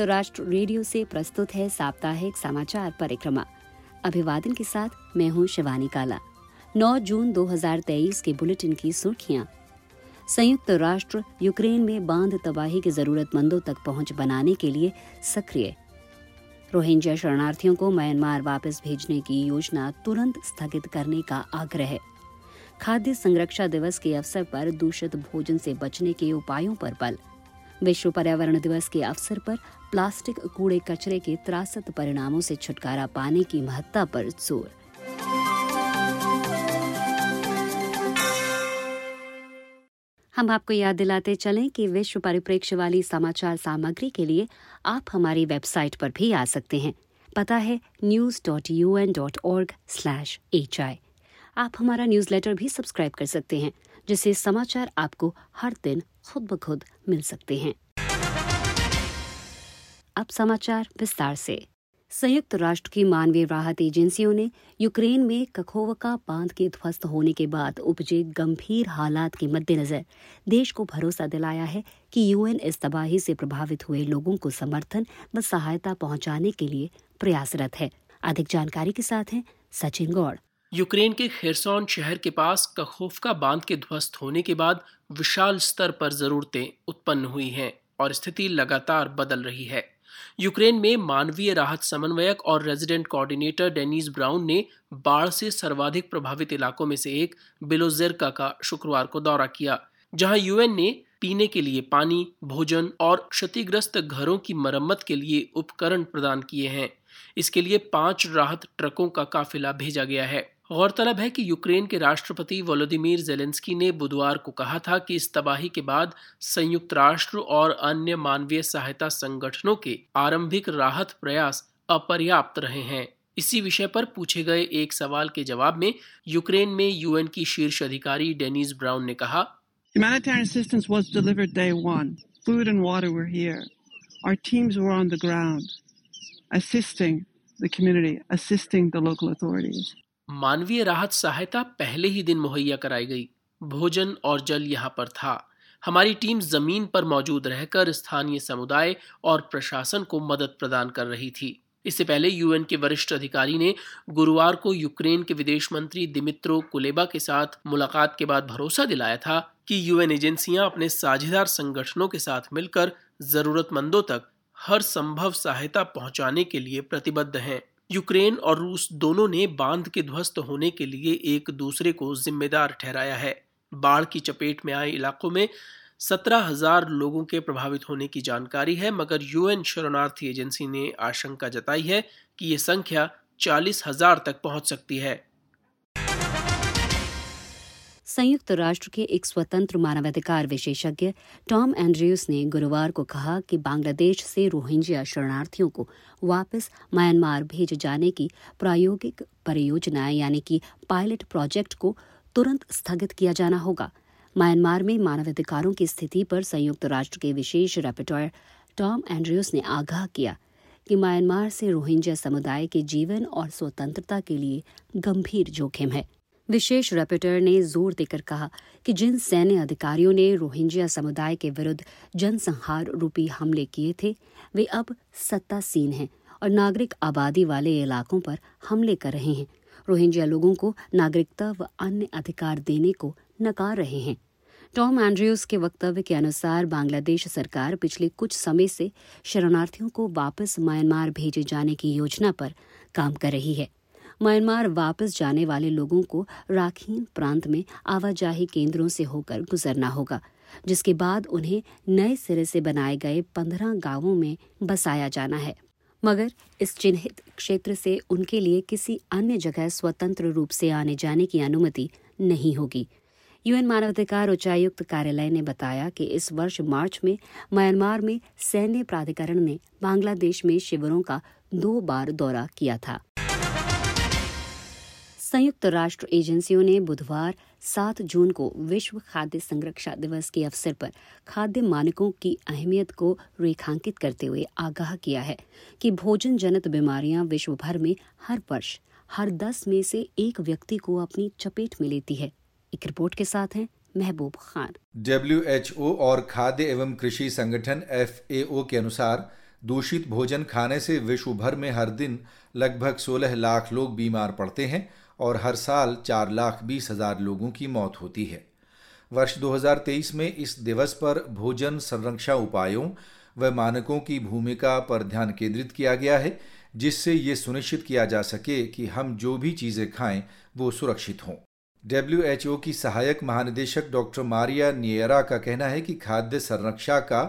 संयुक्त राष्ट्र रेडियो से प्रस्तुत है साप्ताहिक समाचार परिक्रमा। अभिवादन के साथ मैं हूँ शिवानी काला। 9 जून 2023 के बुलेटिन की सुर्खियाँ। संयुक्त राष्ट्र यूक्रेन में बाँध तबाही के जरूरतमंदों तक पहुँच बनाने के लिए सक्रिय। रोहिंग्या शरणार्थियों को म्यांमार वापस भेजने की योजना तुरंत स्थगित करने का आग्रह। खाद्य संरक्षा दिवस के अवसर पर दूषित भोजन से बचने के उपायों पर बल। विश्व पर्यावरण दिवस के अवसर पर प्लास्टिक कूड़े कचरे के त्रासद परिणामों से छुटकारा पाने की महत्ता पर ज़ोर। हम आपको याद दिलाते चलें कि विश्व परिप्रेक्ष्य वाली समाचार सामग्री के लिए आप हमारी वेबसाइट पर भी आ सकते हैं। पता है news dot U N dot org slash H I आप हमारा न्यूज़लेटर भी सब्सक्राइब कर सकते हैं। जिससे समाचार आपको हर दिन खुद ब खुद मिल सकते हैं। अब समाचार विस्तार से। संयुक्त राष्ट्र की मानवीय राहत एजेंसियों ने यूक्रेन में कखोवका बाँध के ध्वस्त होने के बाद उपजे गंभीर हालात के मद्देनजर देश को भरोसा दिलाया है कि यूएन इस तबाही से प्रभावित हुए लोगों को समर्थन व सहायता पहुँचाने के लिए प्रयासरत है। अधिक जानकारी के साथ हैं सचिन गौड़। यूक्रेन के खेरसौन शहर के पास कखोफका बाँध के ध्वस्त होने के बाद विशाल स्तर पर जरूरतें उत्पन्न हुई हैं और स्थिति लगातार बदल रही है। यूक्रेन में मानवीय राहत समन्वयक और रेजिडेंट कोऑर्डिनेटर डेनिस ब्राउन ने बाढ़ से सर्वाधिक प्रभावित इलाकों में से एक बिलोजेरका का शुक्रवार को दौरा किया, जहाँ यूएन ने पीने के लिए पानी, भोजन और क्षतिग्रस्त घरों की मरम्मत के लिए उपकरण प्रदान किए हैं। इसके लिए पाँच राहत ट्रकों का काफिला भेजा गया है। गौरतलब है कि यूक्रेन के राष्ट्रपति वोलोदिमीर जेलेंस्की ने बुधवार को कहा था कि इस तबाही के बाद संयुक्त राष्ट्र और अन्य मानवीय सहायता संगठनों के आरंभिक राहत प्रयास अपर्याप्त रहे हैं। इसी विषय पर पूछे गए एक सवाल के जवाब में यूक्रेन में यूएन की शीर्ष अधिकारी डेनिस ब्राउन ने कहा assisting the community, assisting the local authorities. मानवीय राहत सहायता पहले ही दिन मुहैया कराई गई। भोजन और जल यहाँ पर था। हमारी टीम ज़मीन पर मौजूद रहकर स्थानीय समुदाय और प्रशासन को मदद प्रदान कर रही थी। इससे पहले यूएन के वरिष्ठ अधिकारी ने गुरुवार को यूक्रेन के विदेश मंत्री दिमित्रो कुलेबा के साथ मुलाकात के बाद भरोसा दिलाया था कि यूएन एजेंसियाँ अपने साझेदार संगठनों के साथ मिलकर जरूरतमंदों तक हर संभव सहायता पहुँचाने के लिए प्रतिबद्ध हैं। यूक्रेन और रूस दोनों ने बाँध के ध्वस्त होने के लिए एक दूसरे को जिम्मेदार ठहराया है। बाढ़ की चपेट में आए इलाकों में सत्रह हज़ार लोगों के प्रभावित होने की जानकारी है, मगर यूएन शरणार्थी एजेंसी ने आशंका जताई है कि ये संख्या चालीस हज़ार तक पहुँच सकती है। संयुक्त राष्ट्र के एक स्वतंत्र मानवाधिकार विशेषज्ञ टॉम एंड्रयूस ने गुरुवार को कहा कि बांग्लादेश से रोहिंग्या शरणार्थियों को वापस म्यांमार भेजे जाने की प्रायोगिक परियोजना यानी कि पायलट प्रोजेक्ट को तुरंत स्थगित किया जाना होगा। म्यांमार में मानवाधिकारों की स्थिति पर संयुक्त राष्ट्र के विशेष रेपिटोर टॉम एंड्रयूस ने आगाह किया कि म्यांमार से रोहिंग्या समुदाय के जीवन और स्वतंत्रता के लिए गंभीर जोखिम है। विशेष रेपिटर ने ज़ोर देकर कहा कि जिन सैन्य अधिकारियों ने रोहिंग्या समुदाय के विरुद्ध जनसंहार रूपी हमले किए थे, वे अब सत्तासीन हैं और नागरिक आबादी वाले इलाकों पर हमले कर रहे हैं। रोहिंग्या लोगों को नागरिकता व अन्य अधिकार देने को नकार रहे हैं। टॉम एंड्रयूज के वक्तव्य के अनुसार बांग्लादेश सरकार पिछले कुछ समय से शरणार्थियों को वापस म्यांमार भेजे जाने की योजना पर काम कर रही है। म्यांमार वापस जाने वाले लोगों को राखीन प्रांत में आवाजाही केंद्रों से होकर गुजरना होगा, जिसके बाद उन्हें नए सिरे से बनाए गए पंद्रह गाँवों में बसाया जाना है। मगर इस चिन्हित क्षेत्र से उनके लिए किसी अन्य जगह स्वतंत्र रूप से आने जाने की अनुमति नहीं होगी। यूएन मानवाधिकार उच्चायुक्त कार्यालय ने बताया कि इस वर्ष मार्च में म्यांमार में सैन्य प्राधिकरण ने बांग्लादेश में शिविरों का दो बार दौरा किया था। संयुक्त राष्ट्र एजेंसियों ने बुधवार 7 जून को विश्व खाद्य संरक्षा दिवस के अवसर पर खाद्य मानकों की अहमियत को रेखांकित करते हुए आगाह किया है कि भोजन जनित बीमारियाँ विश्व भर में हर वर्ष, हर दस में से एक व्यक्ति को अपनी चपेट में लेती है। एक रिपोर्ट के साथ हैं महबूब खान। डब्ल्यूएचओ और खाद्य एवं कृषि संगठन एफ़ के अनुसार, दूषित भोजन खाने से विश्व भर में हर दिन लगभग 16 लाख लोग बीमार पड़ते हैं और हर साल चार लाख बीस हज़ार लोगों की मौत होती है। वर्ष 2023 में इस दिवस पर भोजन संरक्षा उपायों व मानकों की भूमिका पर ध्यान केंद्रित किया गया है, जिससे ये सुनिश्चित किया जा सके कि हम जो भी चीज़ें खाएँ, वो सुरक्षित हों। डब्ल्यू की सहायक महानिदेशक डॉक्टर मारिया नियरा का कहना है कि खाद्य संरक्षा का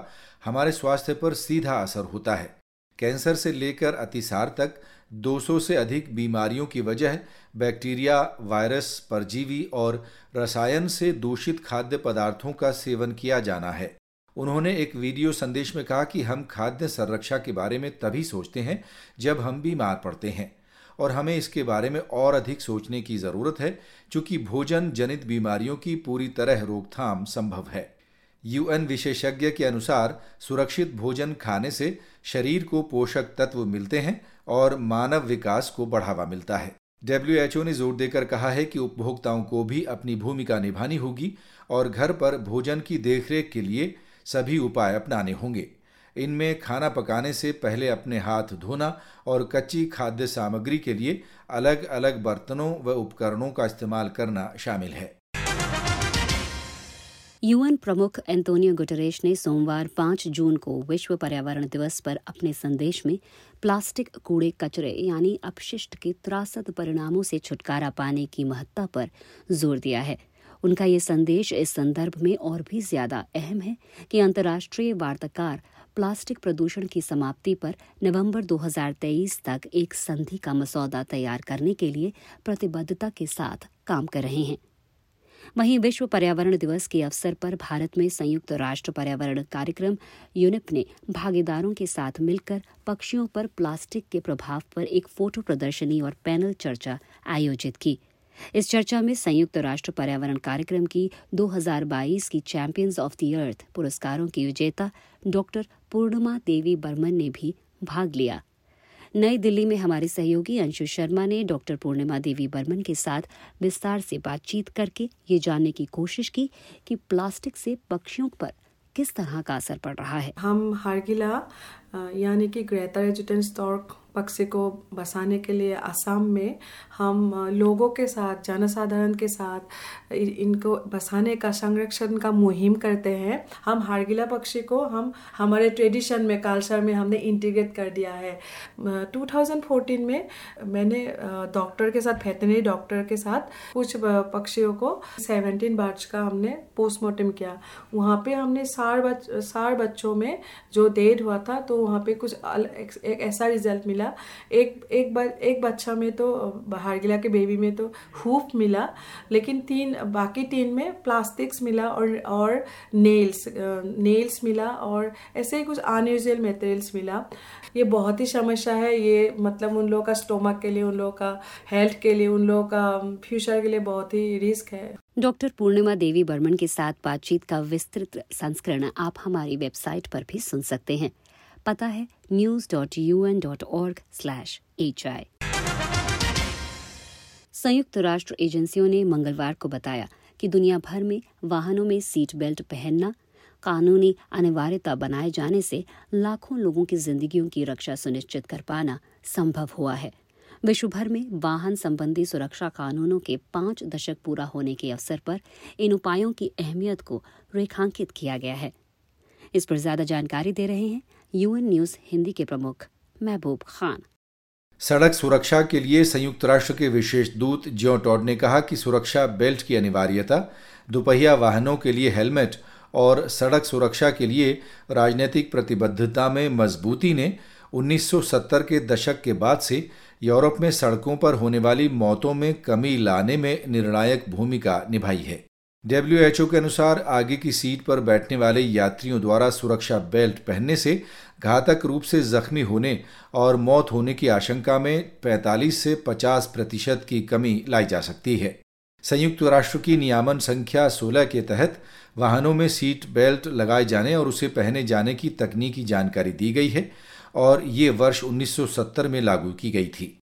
हमारे स्वास्थ्य पर सीधा असर होता है। कैंसर से लेकर अतिसार तक 200 से अधिक बीमारियों की वजह बैक्टीरिया, वायरस, परजीवी और रसायन से दूषित खाद्य पदार्थों का सेवन किया जाना है। उन्होंने एक वीडियो संदेश में कहा कि हम खाद्य संरक्षा के बारे में तभी सोचते हैं जब हम बीमार पड़ते हैं। और हमें इसके बारे में और अधिक सोचने की ज़रूरत है, क्योंकि भोजन जनित बीमारियों की पूरी तरह रोकथाम संभव है। यूएन विशेषज्ञ के अनुसार सुरक्षित भोजन खाने से शरीर को पोषक तत्व मिलते हैं और मानव विकास को बढ़ावा मिलता है। डब्ल्यू ने ज़ोर देकर कहा है कि उपभोक्ताओं को भी अपनी भूमिका निभानी होगी और घर पर भोजन की देखरेख के लिए सभी उपाय अपनाने होंगे। इनमें खाना पकाने से पहले अपने हाथ धोना और कच्ची खाद्य सामग्री के लिए अलग अलग बर्तनों व उपकरणों का इस्तेमाल करना शामिल है। यूएन प्रमुख एंटोनियो गुटरेश ने सोमवार 5 जून को विश्व पर्यावरण दिवस पर अपने संदेश में प्लास्टिक कूड़े कचरे यानी अपशिष्ट के त्रासद परिणामों से छुटकारा पाने की महत्ता पर ज़ोर दिया है। उनका ये संदेश इस संदर्भ में और भी ज़्यादा अहम है कि अंतर्राष्ट्रीय वार्ताकार प्लास्टिक प्रदूषण की समाप्ति पर नवंबर 2023 तक एक संधि का मसौदा तैयार करने के लिए प्रतिबद्धता के साथ काम कर रहे हैं। वहीं विश्व पर्यावरण दिवस के अवसर पर भारत में संयुक्त राष्ट्र पर्यावरण कार्यक्रम यूनिप ने भागीदारों के साथ मिलकर पक्षियों पर प्लास्टिक के प्रभाव पर एक फ़ोटो प्रदर्शनी और पैनल चर्चा आयोजित की। इस चर्चा में संयुक्त राष्ट्र पर्यावरण कार्यक्रम की 2022 की चैंपियंस ऑफ़ द अर्थ पुरस्कारों की विजेता डॉक्टर पूर्णिमा देवी बर्मन ने भी भाग लिया। नई दिल्ली में हमारे सहयोगी अंशु शर्मा ने डॉक्टर पूर्णिमा देवी बर्मन के साथ विस्तार से बातचीत करके ये जानने की कोशिश की कि प्लास्टिक से पक्षियों पर किस तरह का असर पड़ रहा है। हम हारगिला यानी कि एजुटेंस स्टॉक पक्षी को बसाने के लिए असम में हम लोगों के साथ, जनसाधारण के साथ इनको बसाने का, संरक्षण का मुहिम करते हैं। हम हारगिला पक्षी को हम, हमारे ट्रेडिशन में कल्चर में हमने इंटीग्रेट कर दिया है। 2014 में मैंने डॉक्टर के साथ वेटनरी डॉक्टर के साथ कुछ पक्षियों को 17 बर्ड्स का हमने पोस्टमार्टम किया। वहाँ पे हमने सार बच, सार बच्चों में जो डेड हुआ था तो वहाँ पे कुछ एक ऐसा रिज़ल्ट मिला मिला। एक एक बार एक बच्चा में तो हारगिला के बेबी में तो हुफ मिला, लेकिन तीन, बाकी तीन में प्लास्टिक्स मिला और और नेल्स नेल्स मिला और ऐसे ही कुछ अनयूजल मेटेरियल्स मिला। ये बहुत ही समस्या है, ये मतलब उन लोगों का स्टोमक के लिए, उन लोगों का हेल्थ के लिए, उन लोगों का फ्यूचर के लिए बहुत ही रिस्क है। डॉक्टर पूर्णिमा देवी बर्मन के साथ बातचीत का विस्तृत संस्करण आप हमारी वेबसाइट पर भी सुन सकते हैं। पता है news dot U N dot org slash H I संयुक्त राष्ट्र एजेंसियों ने मंगलवार को बताया कि दुनिया भर में वाहनों में सीट बेल्ट पहनना, कानूनी अनिवार्यता बनाए जाने से लाखों लोगों की जिंदगियों की रक्षा सुनिश्चित कर पाना संभव हुआ है। विश्व भर में वाहन संबंधी सुरक्षा कानूनों के पाँच दशक पूरा होने के अवसर पर इन उपायों की अहमियत को रेखांकित किया गया है। इस पर ज़्यादा जानकारी दे रहे हैं यूएन न्यूज़ हिंदी के प्रमुख महबूब खान। सड़क सुरक्षा के लिए संयुक्त राष्ट्र के विशेष दूत ज्यो टॉड ने कहा कि सुरक्षा बेल्ट की अनिवार्यता, दोपहिया वाहनों के लिए हेलमेट और सड़क सुरक्षा के लिए राजनीतिक प्रतिबद्धता में मजबूती ने 1970 के दशक के बाद से यूरोप में सड़कों पर होने वाली मौतों में कमी लाने में निर्णायक भूमिका निभाई है। डब्ल्यूएचओ के अनुसार आगे की सीट पर बैठने वाले यात्रियों द्वारा सुरक्षा बेल्ट पहनने से घातक रूप से जख्मी होने और मौत होने की आशंका में 45 से 50 प्रतिशत की कमी लाई जा सकती है। संयुक्त राष्ट्र की नियामन संख्या 16 के तहत वाहनों में सीट बेल्ट लगाए जाने और उसे पहने जाने की तकनीकी जानकारी दी गई है और ये वर्ष 1970 में लागू की गई थी।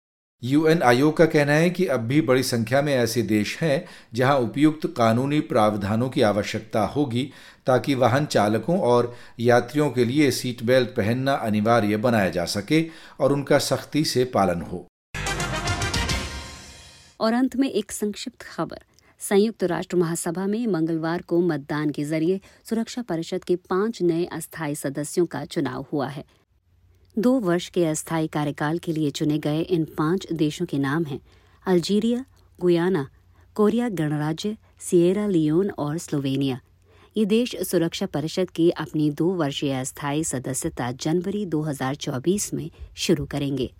यूएन आयोग का कहना है कि अब भी बड़ी संख्या में ऐसे देश हैं जहाँ उपयुक्त कानूनी प्रावधानों की आवश्यकता होगी ताकि वाहन चालकों और यात्रियों के लिए सीट बेल्ट पहनना अनिवार्य बनाया जा सके और उनका सख्ती से पालन हो। और अंत में एक संक्षिप्त खबर। संयुक्त राष्ट्र महासभा में मंगलवार को मतदान के ज़रिए सुरक्षा परिषद के पाँच नए अस्थायी सदस्यों का चुनाव हुआ है। दो वर्ष के अस्थायी कार्यकाल के लिए चुने गए इन पाँच देशों के नाम हैं अल्जीरिया, गुयाना, कोरिया गणराज्य, सिएरा लियोन और स्लोवेनिया। ये देश सुरक्षा परिषद की अपनी दो वर्षीय अस्थायी सदस्यता जनवरी 2024 में शुरू करेंगे।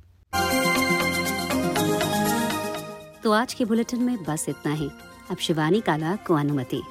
तो आज के बुलेटिन में बस इतना ही। अब शिवानी काला को अनुमति।